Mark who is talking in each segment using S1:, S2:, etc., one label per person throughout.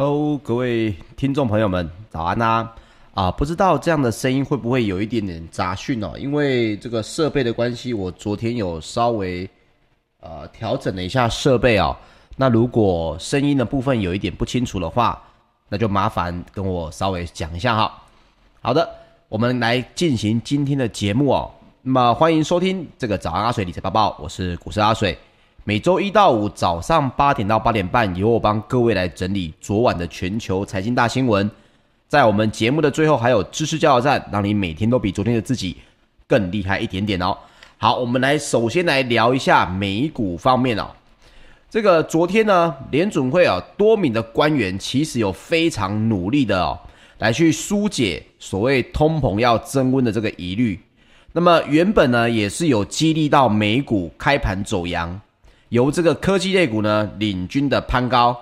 S1: 喽各位听众朋友们，早安呐！啊，啊，不知道这样的声音会不会有一点点杂讯哦？因为这个设备的关系，我昨天有稍微呃调整了一下设备哦。那如果声音的部分有一点不清楚的话，那就麻烦跟我稍微讲一下哈。好的，我们来进行今天的节目哦。那么欢迎收听这个早安阿水理财报报，我是股市阿水。每周一到五早上八点到八点半，由我帮各位来整理昨晚的全球财经大新闻。在我们节目的最后，还有知识加油站，让你每天都比昨天的自己更厉害一点点哦。好，我们来首先来聊一下美股方面哦。这个昨天呢，联准会啊多名的官员其实有非常努力的哦，来去疏解所谓通膨要增温的这个疑虑。那么原本呢，也是有激励到美股开盘走扬。由这个科技类股呢领军的攀高，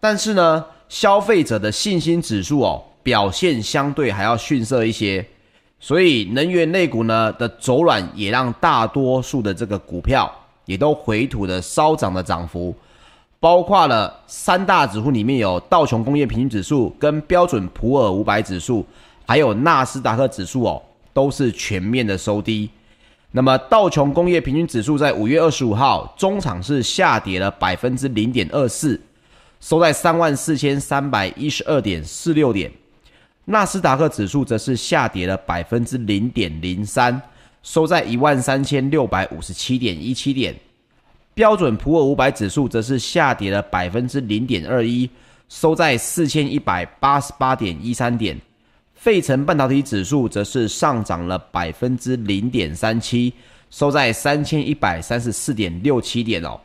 S1: 但是呢，消费者的信心指数哦表现相对还要逊色一些，所以能源类股呢的走软也让大多数的这个股票也都回吐的稍涨的涨幅，包括了三大指数里面有道琼工业平均指数跟标准普尔五百指数，还有纳斯达克指数哦，都是全面的收低。那么道琼工业平均指数在五月二十五号中场是下跌了百分之零点二四，收在三万四千三百一十二点四六点。纳斯达克指数则是下跌了百分之零点零三，收在一万三千六百五十七点一七点。标准普尔五百指数则是下跌了百分之零点二一，收在四千一百八十八点一三点。费城半导体指数则是上涨了百分之零点三七，收在三千一百三十四点六七点哦。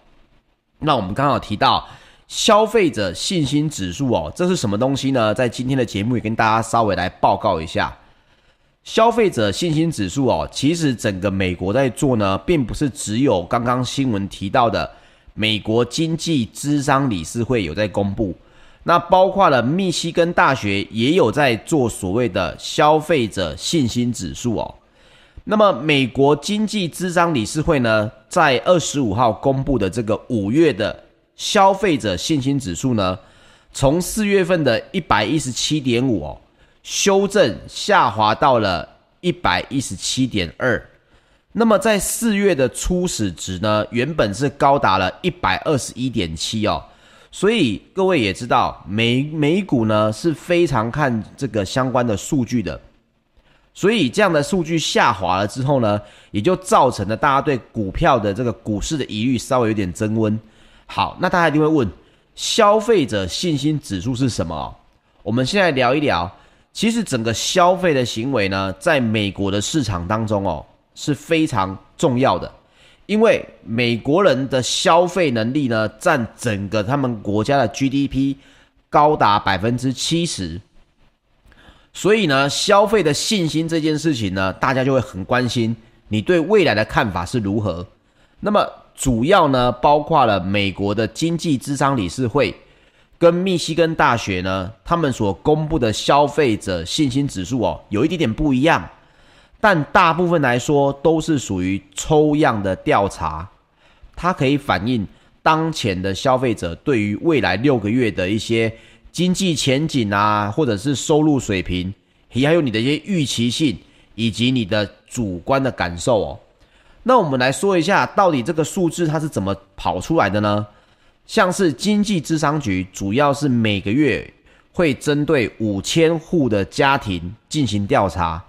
S1: 那我们刚好提到消费者信心指数哦，这是什么东西呢？在今天的节目也跟大家稍微来报告一下。消费者信心指数哦，其实整个美国在做呢，并不是只有刚刚新闻提到的美国经济咨商理事会有在公布。那包括了密西根大学也有在做所谓的消费者信心指数哦。那么美国经济咨商理事会呢，在二十五号公布的这个五月的消费者信心指数呢，从四月份的一百一十七点五哦，修正下滑到了一百一十七点二。那么在四月的初始值呢，原本是高达了一百二十一点七哦。所以各位也知道，美美股呢是非常看这个相关的数据的，所以这样的数据下滑了之后呢，也就造成了大家对股票的这个股市的疑虑稍微有点增温。好，那大家一定会问，消费者信心指数是什么？我们现在聊一聊，其实整个消费的行为呢，在美国的市场当中哦，是非常重要的。因为美国人的消费能力呢，占整个他们国家的 GDP 高达百分之七十，所以呢，消费的信心这件事情呢，大家就会很关心你对未来的看法是如何。那么主要呢，包括了美国的经济智商理事会跟密西根大学呢，他们所公布的消费者信心指数哦，有一点点不一样。但大部分来说都是属于抽样的调查，它可以反映当前的消费者对于未来六个月的一些经济前景啊，或者是收入水平，还有你的一些预期性以及你的主观的感受哦。那我们来说一下，到底这个数字它是怎么跑出来的呢？像是经济智商局，主要是每个月会针对五千户的家庭进行调查。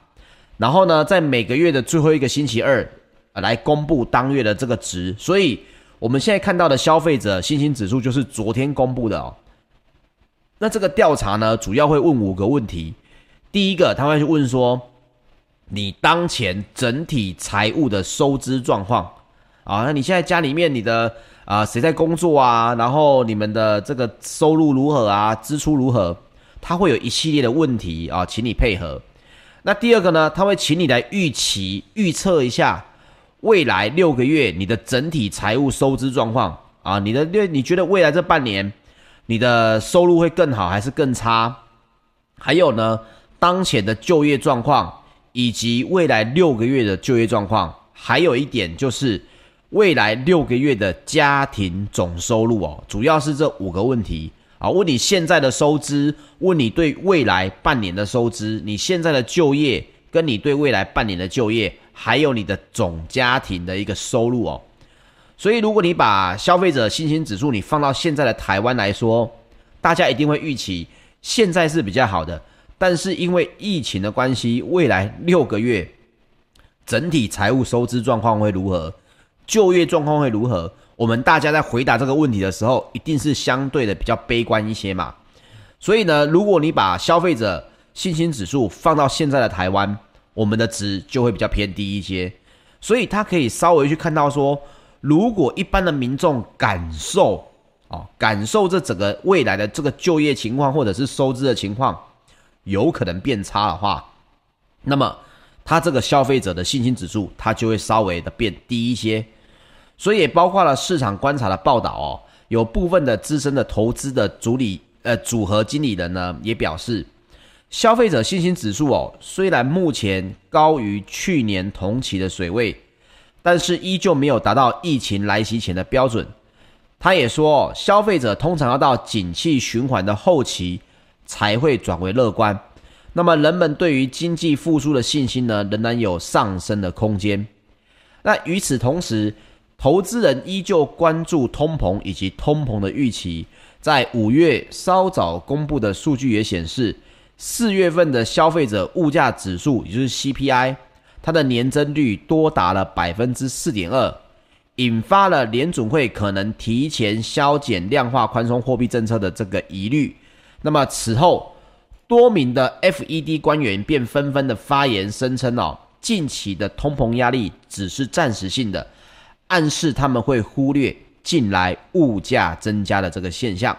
S1: 然后呢，在每个月的最后一个星期二，呃，来公布当月的这个值。所以我们现在看到的消费者信心指数就是昨天公布的哦。那这个调查呢，主要会问五个问题。第一个，他会去问说，你当前整体财务的收支状况啊，那你现在家里面你的啊谁在工作啊？然后你们的这个收入如何啊？支出如何？他会有一系列的问题啊，请你配合。那第二个呢，他会请你来预期预测一下未来六个月你的整体财务收支状况啊，你的六你觉得未来这半年你的收入会更好还是更差？还有呢，当前的就业状况以及未来六个月的就业状况，还有一点就是未来六个月的家庭总收入哦，主要是这五个问题啊，问你现在的收支，问你对未来半年的收支，你现在的就业跟你对未来半年的就业，还有你的总家庭的一个收入哦。所以，如果你把消费者信心指数你放到现在的台湾来说，大家一定会预期现在是比较好的，但是因为疫情的关系，未来六个月整体财务收支状况会如何，就业状况会如何？我们大家在回答这个问题的时候，一定是相对的比较悲观一些嘛。所以呢，如果你把消费者信心指数放到现在的台湾，我们的值就会比较偏低一些。所以他可以稍微去看到说，如果一般的民众感受哦，感受这整个未来的这个就业情况或者是收支的情况有可能变差的话，那么他这个消费者的信心指数，它就会稍微的变低一些。所以也包括了市场观察的报道哦，有部分的资深的投资的主理呃组合经理人呢也表示，消费者信心指数哦虽然目前高于去年同期的水位，但是依旧没有达到疫情来袭前的标准。他也说，消费者通常要到景气循环的后期才会转为乐观。那么人们对于经济复苏的信心呢，仍然有上升的空间。那与此同时，投资人依旧关注通膨以及通膨的预期，在五月稍早公布的数据也显示，四月份的消费者物价指数，也就是 CPI，它的年增率多达了百分之四点二，引发了联准会可能提前削减量化宽松货币政策的这个疑虑。那么此后，多名的 FED 官员便纷纷的发言声称哦，近期的通膨压力只是暂时性的。暗示他们会忽略近来物价增加的这个现象，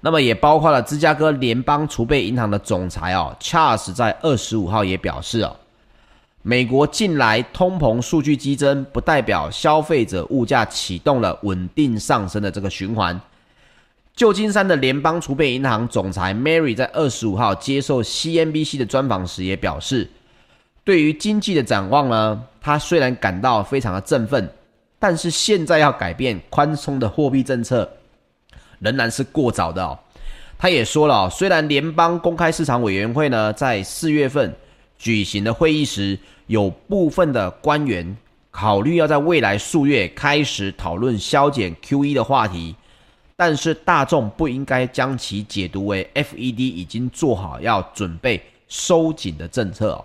S1: 那么也包括了芝加哥联邦储备银行的总裁哦，Charles 在二十五号也表示哦，美国近来通膨数据激增，不代表消费者物价启动了稳定上升的这个循环。旧金山的联邦储备银行总裁 Mary 在二十五号接受 CNBC 的专访时也表示。对于经济的展望呢，他虽然感到非常的振奋，但是现在要改变宽松的货币政策，仍然是过早的哦。他也说了，虽然联邦公开市场委员会呢在四月份举行的会议时，有部分的官员考虑要在未来数月开始讨论削减 QE 的话题，但是大众不应该将其解读为 FED 已经做好要准备收紧的政策哦。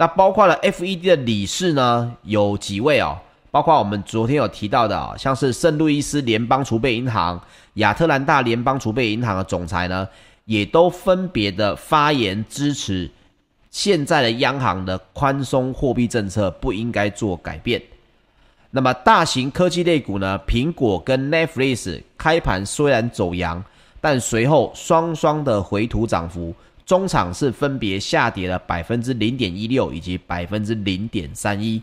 S1: 那包括了 FED 的理事呢，有几位哦，包括我们昨天有提到的啊，像是圣路易斯联邦储备银行、亚特兰大联邦储备银行的总裁呢，也都分别的发言支持现在的央行的宽松货币政策不应该做改变。那么大型科技类股呢，苹果跟 Netflix 开盘虽然走阳，但随后双双的回吐涨幅。中场是分别下跌了百分之零点一六以及百分之零点三一，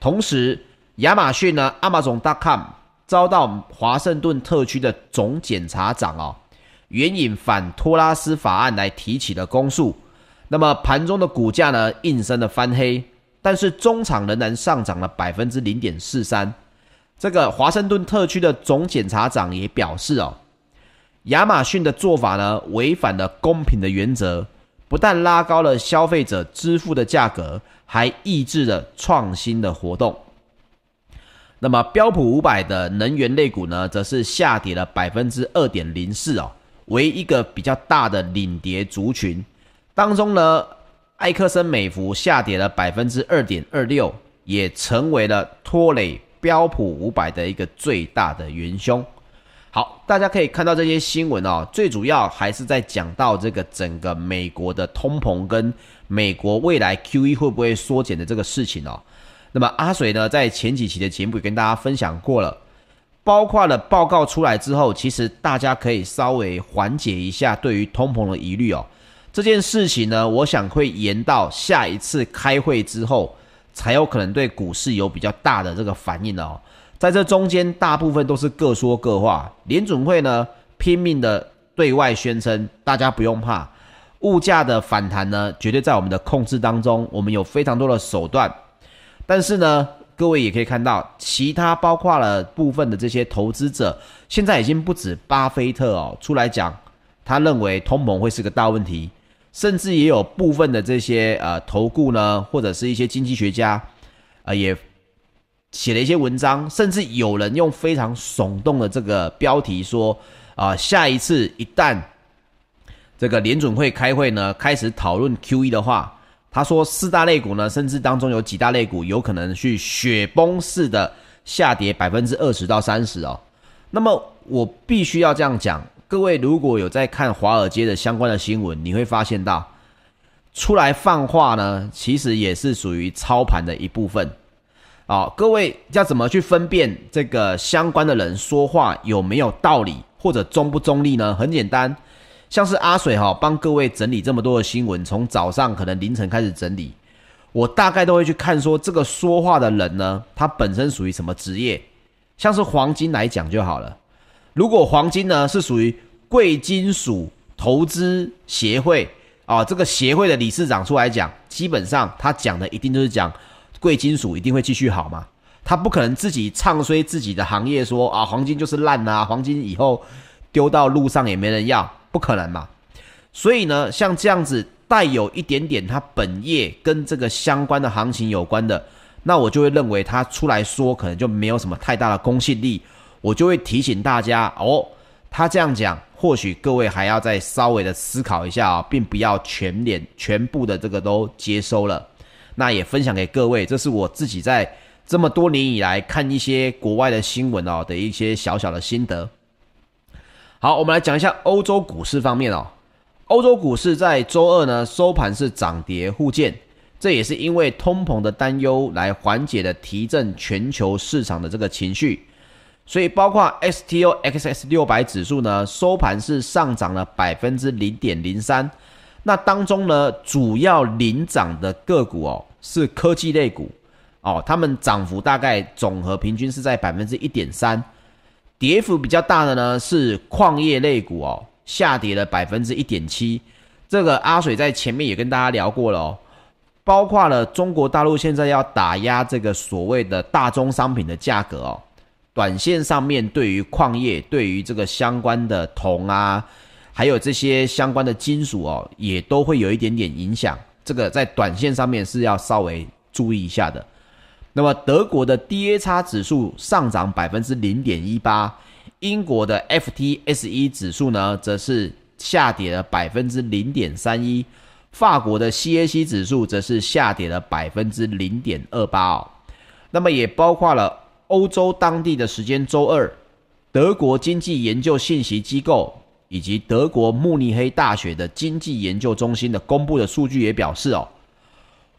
S1: 同时亚马逊呢，Amazon.com 遭到华盛顿特区的总检察长哦，援引反托拉斯法案来提起了公诉，那么盘中的股价呢应声的翻黑，但是中场仍然上涨了百分之零点四三，这个华盛顿特区的总检察长也表示哦。亚马逊的做法呢，违反了公平的原则，不但拉高了消费者支付的价格，还抑制了创新的活动。那么标普五百的能源类股呢，则是下跌了百分之二点零四哦，为一个比较大的领跌族群。当中呢，埃克森美孚下跌了百分之二点二六，也成为了拖累标普五百的一个最大的元凶。好，大家可以看到这些新闻哦，最主要还是在讲到这个整个美国的通膨跟美国未来 QE 会不会缩减的这个事情哦。那么阿水呢，在前几期的节目也跟大家分享过了，包括了报告出来之后，其实大家可以稍微缓解一下对于通膨的疑虑哦。这件事情呢，我想会延到下一次开会之后，才有可能对股市有比较大的这个反应哦。在这中间，大部分都是各说各话。联准会呢，拼命的对外宣称，大家不用怕，物价的反弹呢，绝对在我们的控制当中，我们有非常多的手段。但是呢，各位也可以看到，其他包括了部分的这些投资者，现在已经不止巴菲特哦出来讲，他认为通膨会是个大问题，甚至也有部分的这些呃投顾呢，或者是一些经济学家，呃也写了一些文章，甚至有人用非常耸动的这个标题说，啊、下一次一旦这个联准会开会呢，开始讨论 QE 的话。他说，四大类股呢，甚至当中有几大类股有可能去雪崩式的下跌百分之二十到三十哦。那么我必须要这样讲，各位如果有在看华尔街的相关的新闻，你会发现到出来放话呢，其实也是属于操盘的一部分。哦，各位要怎么去分辨这个相关的人说话有没有道理或者中不中立呢？很简单。像是阿水哈帮各位整理这么多的新闻，从早上可能凌晨开始整理，我大概都会去看说这个说话的人呢，他本身属于什么职业？像是黄金来讲就好了，如果黄金呢是属于贵金属投资协会啊，这个协会的理事长出来讲，基本上他讲的一定就是讲贵金属一定会继续好吗，他不可能自己唱衰自己的行业说啊黄金就是烂啊，黄金以后丢到路上也没人要。不可能嘛，所以呢，像这样子带有一点点他本业跟这个相关的行情有关的，那我就会认为他出来说可能就没有什么太大的公信力，我就会提醒大家哦，他这样讲，或许各位还要再稍微的思考一下啊、哦，并不要全脸全部的这个都接收了。那也分享给各位，这是我自己在这么多年以来看一些国外的新闻哦的一些小小的心得。好，我们来讲一下欧洲股市方面哦。欧洲股市在周二呢收盘是涨跌互见，这也是因为通膨的担忧来缓解的提振全球市场的这个情绪。所以包括 STOXX 六百指数呢收盘是上涨了百分之零点零三。那当中呢主要领涨的个股哦是科技类股哦，他们涨幅大概总和平均是在百分之一点三。跌幅比较大的呢是矿业类股哦，下跌了百分之一点七。这个阿水在前面也跟大家聊过了哦，包括了中国大陆现在要打压这个所谓的大宗商品的价格哦，短线上面对于矿业、对于这个相关的铜啊，还有这些相关的金属哦，也都会有一点点影响。这个在短线上面是要稍微注意一下的。那么德国的 DAX 指数上涨百分之零点一八，英国的 FTSE 指数呢则是下跌了百分之零点三一，法国的 CAC 指数则是下跌了百分之零点二八哦。那么也包括了欧洲当地的时间周二，德国经济研究信息机构以及德国慕尼黑大学的经济研究中心的公布的数据也表示哦，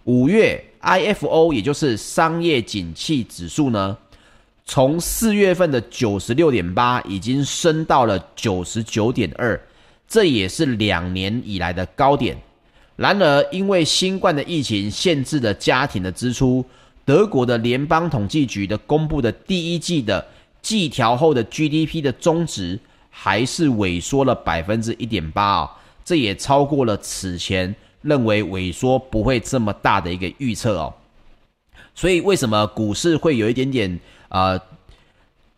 S1: 五月。IFO 也就是商业景气指数呢，从四月份的九十六点八已经升到了九十九点二，这也是两年以来的高点。然而，因为新冠的疫情限制了家庭的支出，德国的联邦统计局的公布的第一季的季调后的 GDP 的终值还是萎缩了百分之一点八哦，这也超过了此前。认为萎缩不会这么大的一个预测哦，所以为什么股市会有一点点呃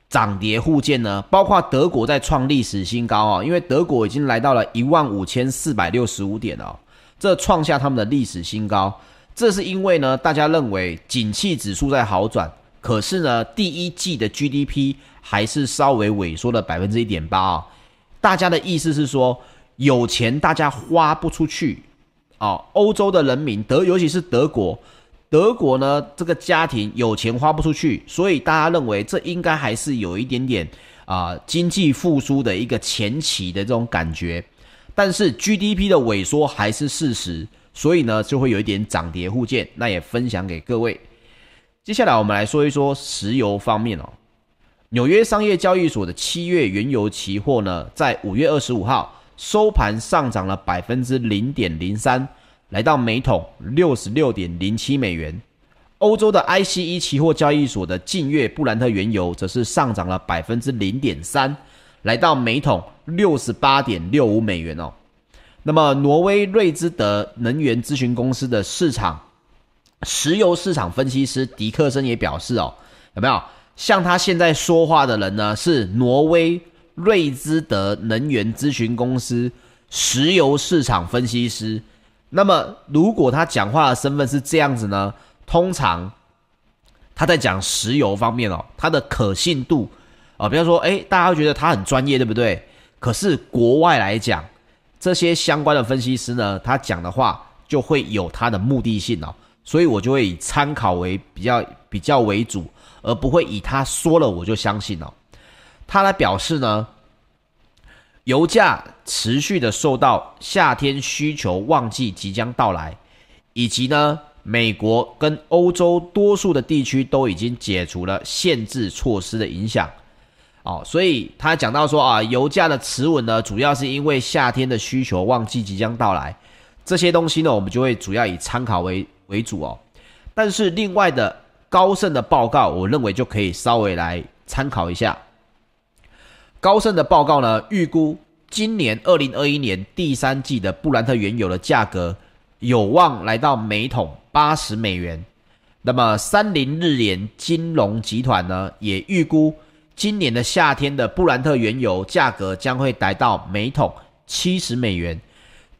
S1: 涨跌互见呢？包括德国在创历史新高哦，因为德国已经来到了一万五千四百六十五点哦，这创下他们的历史新高。这是因为呢，大家认为景气指数在好转，可是呢，第一季的 GDP 还是稍微萎缩了百分之一点八啊。大家的意思是说，有钱大家花不出去。哦，欧洲的人民德，尤其是德国，德国呢，这个家庭有钱花不出去，所以大家认为这应该还是有一点点啊、经济复苏的一个前期的这种感觉，但是 GDP 的萎缩还是事实，所以呢就会有一点涨跌互见，那也分享给各位。接下来我们来说一说石油方面哦，纽约商业交易所的七月原油期货呢，在五月二十五号。收盘上涨了百分之零点零三，来到每桶六十六点零七美元。欧洲的 ICE 期货交易所的近月布兰特原油则是上涨了百分之零点三，来到每桶六十八点六五美元哦。那么，挪威瑞兹德能源咨询公司的市场石油市场分析师迪克森也表示哦，有没有像他现在说话的人呢？是挪威瑞兹德能源咨询公司石油市场分析师。那么如果他讲话的身份是这样子呢？通常他在讲石油方面哦，他的可信度啊，比方说，诶，大家觉得他很专业，对不对？可是国外来讲，这些相关的分析师呢，他讲的话就会有他的目的性哦。所以我就会以参考为比较比较为主，而不会以他说了我就相信哦。他来表示呢，油价持续的受到夏天需求旺季即将到来，以及呢美国跟欧洲多数的地区都已经解除了限制措施的影响哦。所以他讲到说啊，油价的持稳呢，主要是因为夏天的需求旺季即将到来，这些东西呢，我们就会主要以参考为。为主哦，但是另外的高盛的报告，我认为就可以稍微来参考一下。高盛的报告呢，预估今年二零二一年第三季的布兰特原油的价格有望来到每桶八十美元。那么三菱日联金融集团呢，也预估今年的夏天的布兰特原油价格将会达到每桶七十美元。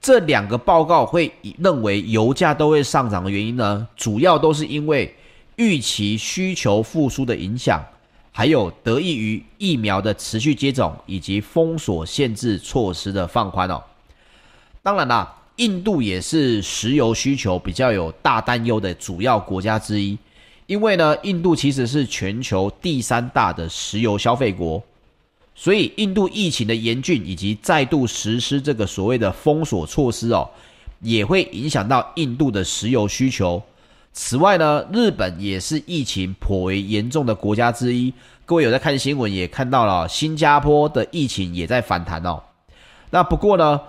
S1: 这两个报告会认为油价都会上涨的原因呢，主要都是因为预期需求复苏的影响，还有得益于疫苗的持续接种以及封锁限制措施的放宽哦。当然啦，印度也是石油需求比较有大担忧的主要国家之一，因为呢，印度其实是全球第三大的石油消费国。所以，印度疫情的严峻以及再度实施这个所谓的封锁措施哦，也会影响到印度的石油需求。此外呢，日本也是疫情颇为严重的国家之一。各位有在看新闻，也看到了新加坡的疫情也在反弹哦。那不过呢，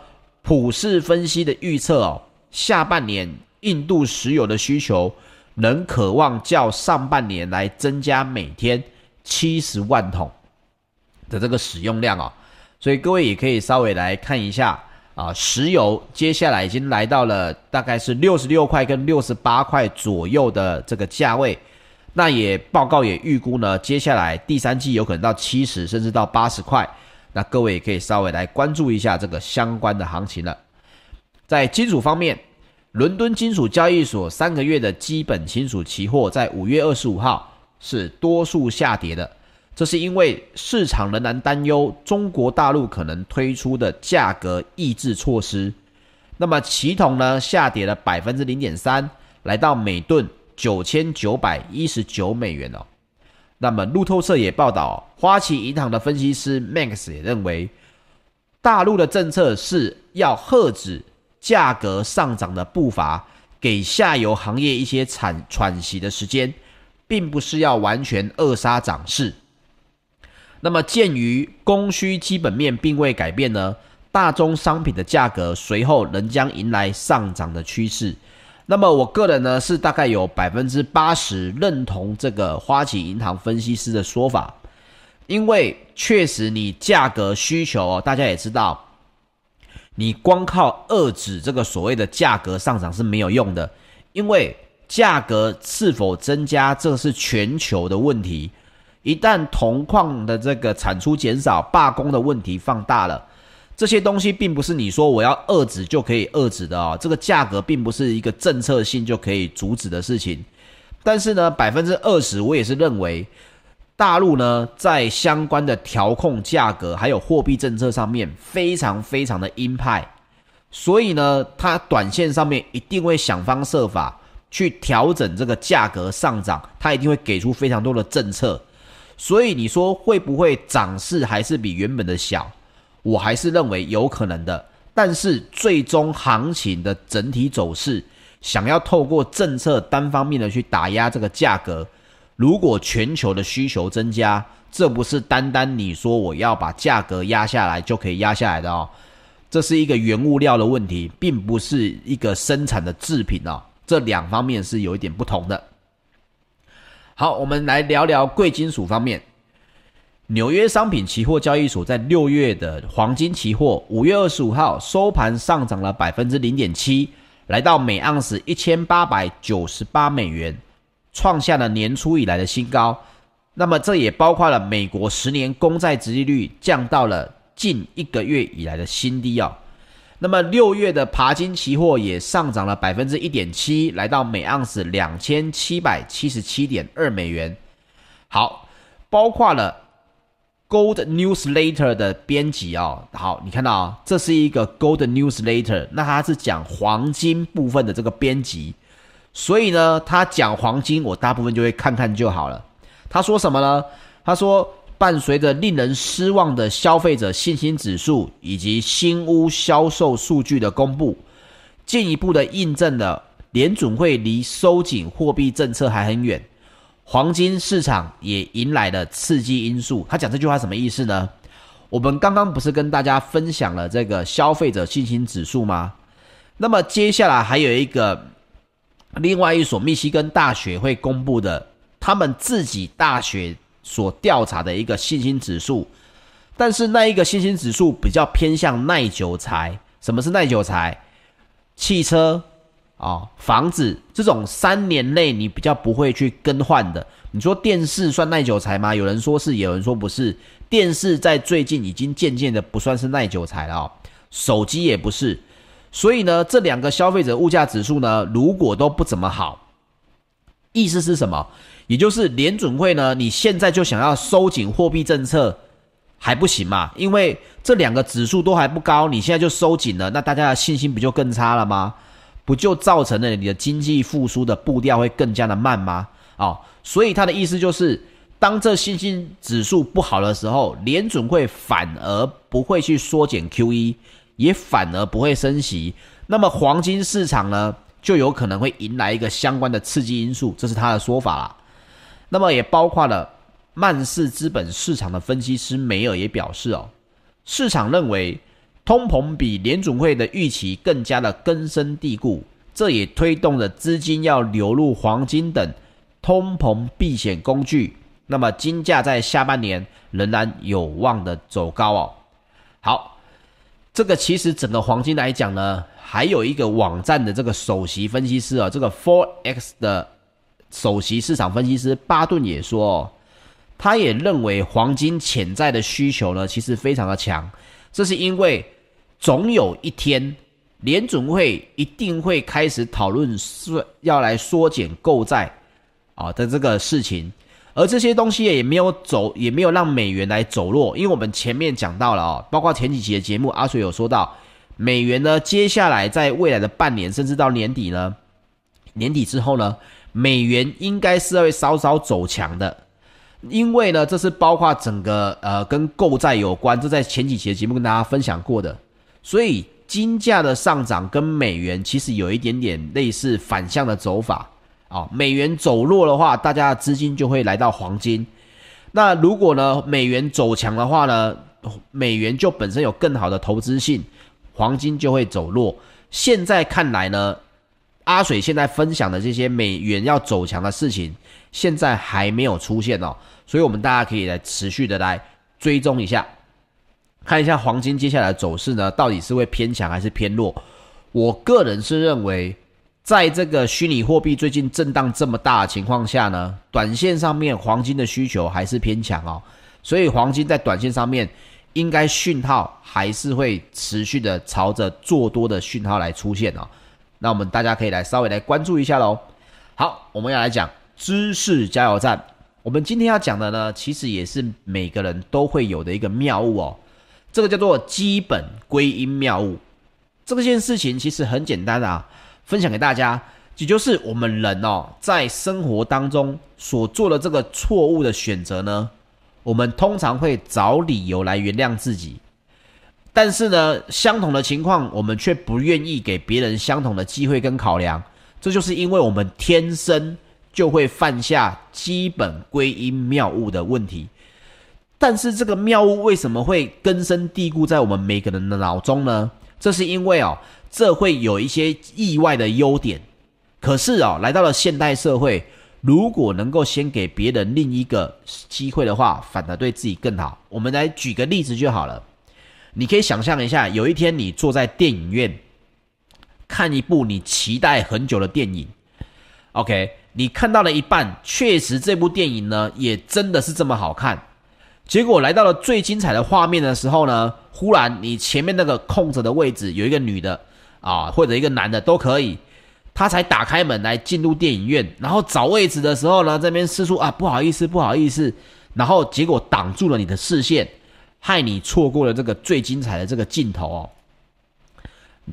S1: 普世分析的预测哦，下半年印度石油的需求能可望较上半年来增加每天七十万桶。的这个使用量啊，所以各位也可以稍微来看一下啊，石油接下来已经来到了大概是六十六块跟六十八块左右的这个价位，那也报告也预估呢，接下来第三季有可能到七十甚至到八十块，那各位也可以稍微来关注一下这个相关的行情了。在金属方面，伦敦金属交易所三个月的基本金属期货在五月二十五号是多数下跌的。这是因为市场仍然担忧中国大陆可能推出的价格抑制措施。那么，期铜呢下跌了百分之零点三，来到每吨九千九百一十九美元哦。那么，路透社也报道，花旗银行的分析师 Max 也认为，大陆的政策是要遏制价格上涨的步伐，给下游行业一些喘喘息的时间，并不是要完全扼杀涨势。那么，鉴于供需基本面并未改变呢，大宗商品的价格随后仍将迎来上涨的趋势。那么，我个人呢是大概有百分之八十认同这个花旗银行分析师的说法，因为确实你价格需求哦，大家也知道，你光靠遏制这个所谓的价格上涨是没有用的，因为价格是否增加，这是全球的问题。一旦铜矿的这个产出减少，罢工的问题放大了，这些东西并不是你说我要遏制就可以遏制的哦。这个价格并不是一个政策性就可以阻止的事情。但是呢，百分之二十我也是认为，大陆呢在相关的调控价格还有货币政策上面非常非常的鹰派，所以呢，它短线上面一定会想方设法去调整这个价格上涨，它一定会给出非常多的政策。所以你说会不会涨势还是比原本的小？我还是认为有可能的。但是最终行情的整体走势，想要透过政策单方面的去打压这个价格，如果全球的需求增加，这不是单单你说我要把价格压下来就可以压下来的哦。这是一个原物料的问题，并不是一个生产的制品哦。这两方面是有一点不同的。好，我们来聊聊贵金属方面。纽约商品期货交易所，在六月的黄金期货，五月二十五号收盘上涨了百分之零点七，来到每盎司一千八百九十八美元，创下了年初以来的新高。那么这也包括了美国十年公债殖利率降到了近一个月以来的新低哦。那么六月的爬金期货也上涨了百分之一点七，来到每盎司两千七百七十七点二美元。好，包括了。Gold Newsletter 的编辑哦，好，你看到啊，这是一个 Gold Newsletter，那它是讲黄金部分的这个编辑，所以呢，他讲黄金，我大部分就会看看就好了。他说什么呢？他说，伴随着令人失望的消费者信心指数以及新屋销售数据的公布，进一步的印证了联准会离收紧货币政策还很远。黄金市场也迎来了刺激因素。他讲这句话什么意思呢？我们刚刚不是跟大家分享了这个消费者信心指数吗？那么接下来还有一个另外一所密西根大学会公布的，他们自己大学所调查的一个信心指数。但是那一个信心指数比较偏向耐久财。什么是耐久财？汽车。啊、哦，房子这种三年内你比较不会去更换的，你说电视算耐久财吗？有人说是，有人说不是。电视在最近已经渐渐的不算是耐久财了哦，手机也不是。所以呢，这两个消费者物价指数呢，如果都不怎么好，意思是什么？也就是联准会呢，你现在就想要收紧货币政策还不行嘛？因为这两个指数都还不高，你现在就收紧了，那大家的信心不就更差了吗？不就造成了你的经济复苏的步调会更加的慢吗？啊、哦，所以他的意思就是，当这信心指数不好的时候，联准会反而不会去缩减 QE，也反而不会升息。那么黄金市场呢，就有可能会迎来一个相关的刺激因素，这是他的说法啦。那么也包括了曼氏资本市场的分析师梅尔也表示哦，市场认为。通膨比联准会的预期更加的根深蒂固，这也推动了资金要流入黄金等通膨避险工具。那么金价在下半年仍然有望的走高哦。好，这个其实整个黄金来讲呢，还有一个网站的这个首席分析师啊，这个 Four X 的首席市场分析师巴顿也说，他也认为黄金潜在的需求呢，其实非常的强，这是因为。总有一天，联准会一定会开始讨论缩要来缩减购债啊的这个事情，而这些东西也没有走，也没有让美元来走弱，因为我们前面讲到了哦，包括前几期的节目，阿水有说到，美元呢，接下来在未来的半年甚至到年底呢，年底之后呢，美元应该是会稍稍走强的，因为呢，这是包括整个呃跟购债有关，这在前几期的节目跟大家分享过的。所以金价的上涨跟美元其实有一点点类似反向的走法啊。美元走弱的话，大家的资金就会来到黄金。那如果呢，美元走强的话呢，美元就本身有更好的投资性，黄金就会走弱。现在看来呢，阿水现在分享的这些美元要走强的事情，现在还没有出现哦。所以我们大家可以来持续的来追踪一下。看一下黄金接下来的走势呢，到底是会偏强还是偏弱？我个人是认为，在这个虚拟货币最近震荡这么大的情况下呢，短线上面黄金的需求还是偏强哦，所以黄金在短线上面应该讯号还是会持续的朝着做多的讯号来出现哦。那我们大家可以来稍微来关注一下喽。好，我们要来讲知识加油站。我们今天要讲的呢，其实也是每个人都会有的一个妙物哦。这个叫做基本归因妙物，这件事情其实很简单啊，分享给大家，也就是我们人哦，在生活当中所做的这个错误的选择呢，我们通常会找理由来原谅自己，但是呢，相同的情况，我们却不愿意给别人相同的机会跟考量，这就是因为我们天生就会犯下基本归因谬误的问题。但是这个谬误为什么会根深蒂固在我们每个人的脑中呢？这是因为哦，这会有一些意外的优点。可是哦，来到了现代社会，如果能够先给别人另一个机会的话，反而对自己更好。我们来举个例子就好了。你可以想象一下，有一天你坐在电影院，看一部你期待很久的电影，OK，你看到了一半，确实这部电影呢也真的是这么好看，结果来到了最精彩的画面的时候呢，忽然你前面那个空着的位置有一个女的啊，或者一个男的都可以，他才打开门来进入电影院，然后找位置的时候呢，这边四处啊不好意思不好意思，然后结果挡住了你的视线，害你错过了这个最精彩的这个镜头哦。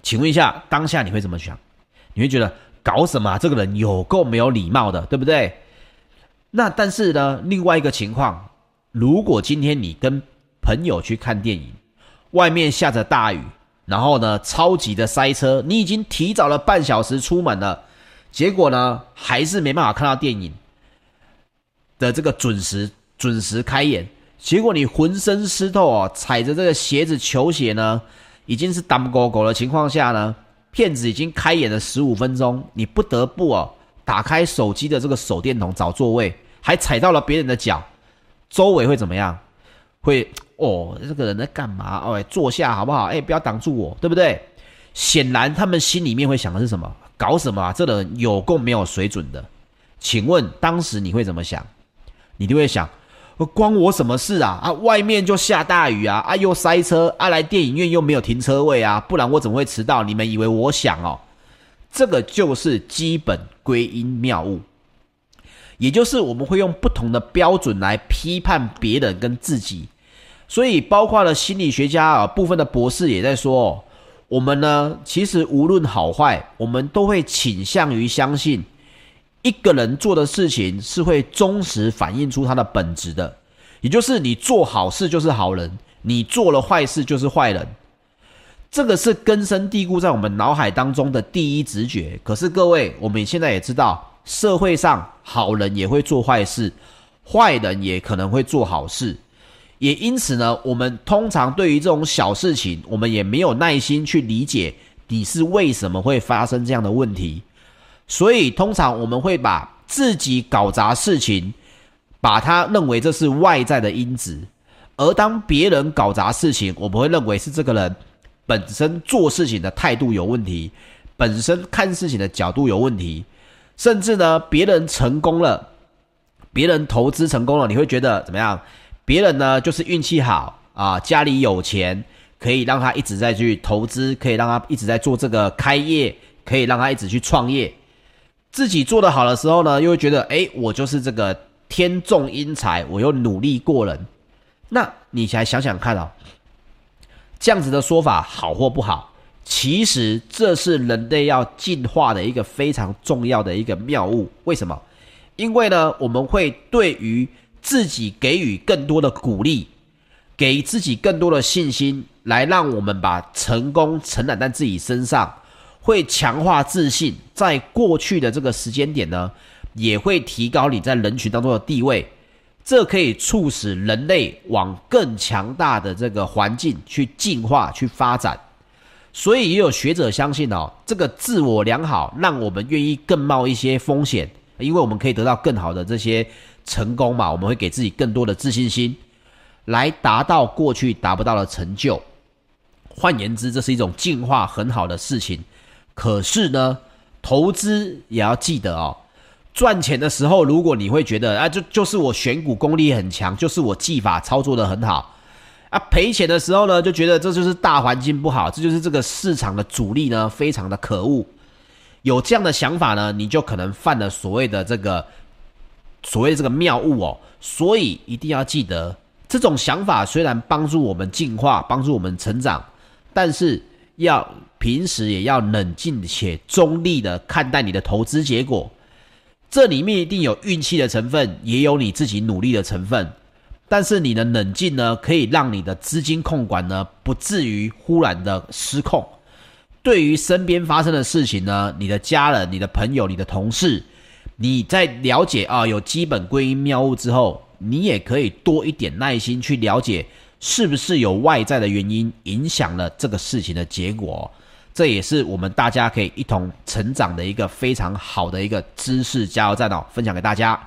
S1: 请问一下，当下你会怎么想？你会觉得搞什么啊？这个人有够没有礼貌的，对不对？那但是呢，另外一个情况，如果今天你跟朋友去看电影，外面下着大雨，然后呢，超级的塞车，你已经提早了半小时出门了，结果呢，还是没办法看到电影的这个准时准时开演，结果你浑身湿透哦，踩着这个鞋子球鞋呢。已经是单狗狗的情况下呢，骗子已经开演了十五分钟，你不得不哦打开手机的这个手电筒找座位，还踩到了别人的脚，周围会怎么样？会哦，这个人在干嘛？哦，坐下好不好？哎，不要挡住我，对不对？显然他们心里面会想的是什么？搞什么啊？这人有够没有水准的。请问当时你会怎么想？你就会想。关我什么事啊？啊，外面就下大雨啊！啊，又塞车啊！来电影院又没有停车位啊！不然我怎么会迟到？你们以为我想哦？这个就是基本归因谬误，也就是我们会用不同的标准来批判别人跟自己。所以，包括了心理学家啊，部分的博士也在说，我们呢，其实无论好坏，我们都会倾向于相信。一个人做的事情是会忠实反映出他的本质的，也就是你做好事就是好人，你做了坏事就是坏人。这个是根深蒂固在我们脑海当中的第一直觉。可是各位，我们现在也知道，社会上好人也会做坏事，坏人也可能会做好事。也因此呢，我们通常对于这种小事情，我们也没有耐心去理解你是为什么会发生这样的问题。所以，通常我们会把自己搞砸事情，把它认为这是外在的因子；而当别人搞砸事情，我们会认为是这个人本身做事情的态度有问题，本身看事情的角度有问题。甚至呢，别人成功了，别人投资成功了，你会觉得怎么样？别人呢，就是运气好啊，家里有钱，可以让他一直在去投资，可以让他一直在做这个开业，可以让他一直去创业。自己做得好的时候呢，又会觉得，诶，我就是这个天纵英才，我又努力过人。那你来想想看啊，这样子的说法好或不好？其实这是人类要进化的一个非常重要的一个谬误。为什么？因为呢，我们会对于自己给予更多的鼓励，给自己更多的信心，来让我们把成功承揽在自己身上。会强化自信，在过去的这个时间点呢，也会提高你在人群当中的地位，这可以促使人类往更强大的这个环境去进化、去发展。所以也有学者相信哦，这个自我良好，让我们愿意更冒一些风险，因为我们可以得到更好的这些成功嘛，我们会给自己更多的自信心，来达到过去达不到的成就。换言之，这是一种进化很好的事情。可是呢，投资也要记得哦。赚钱的时候，如果你会觉得啊，就就是我选股功力很强，就是我技法操作得很好啊。赔钱的时候呢，就觉得这就是大环境不好，这就是这个市场的主力呢非常的可恶。有这样的想法呢，你就可能犯了所谓的这个所谓这个谬误哦。所以一定要记得，这种想法虽然帮助我们进化，帮助我们成长，但是要。平时也要冷静且中立的看待你的投资结果，这里面一定有运气的成分，也有你自己努力的成分。但是你的冷静呢，可以让你的资金控管呢，不至于忽然的失控。对于身边发生的事情呢，你的家人、你的朋友、你的同事，你在了解啊有基本归因谬误之后，你也可以多一点耐心去了解，是不是有外在的原因影响了这个事情的结果。这也是我们大家可以一同成长的一个非常好的一个知识加油站哦，分享给大家。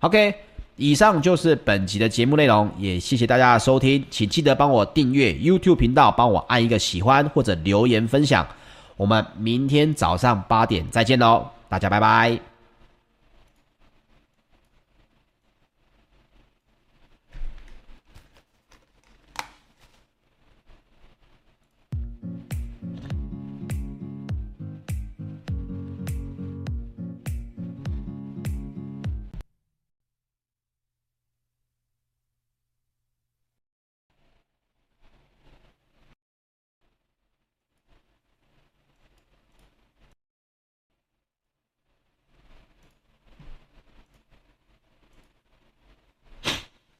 S1: OK，以上就是本集的节目内容，也谢谢大家的收听，请记得帮我订阅 YouTube 频道，帮我按一个喜欢或者留言分享。我们明天早上八点再见喽，大家拜拜。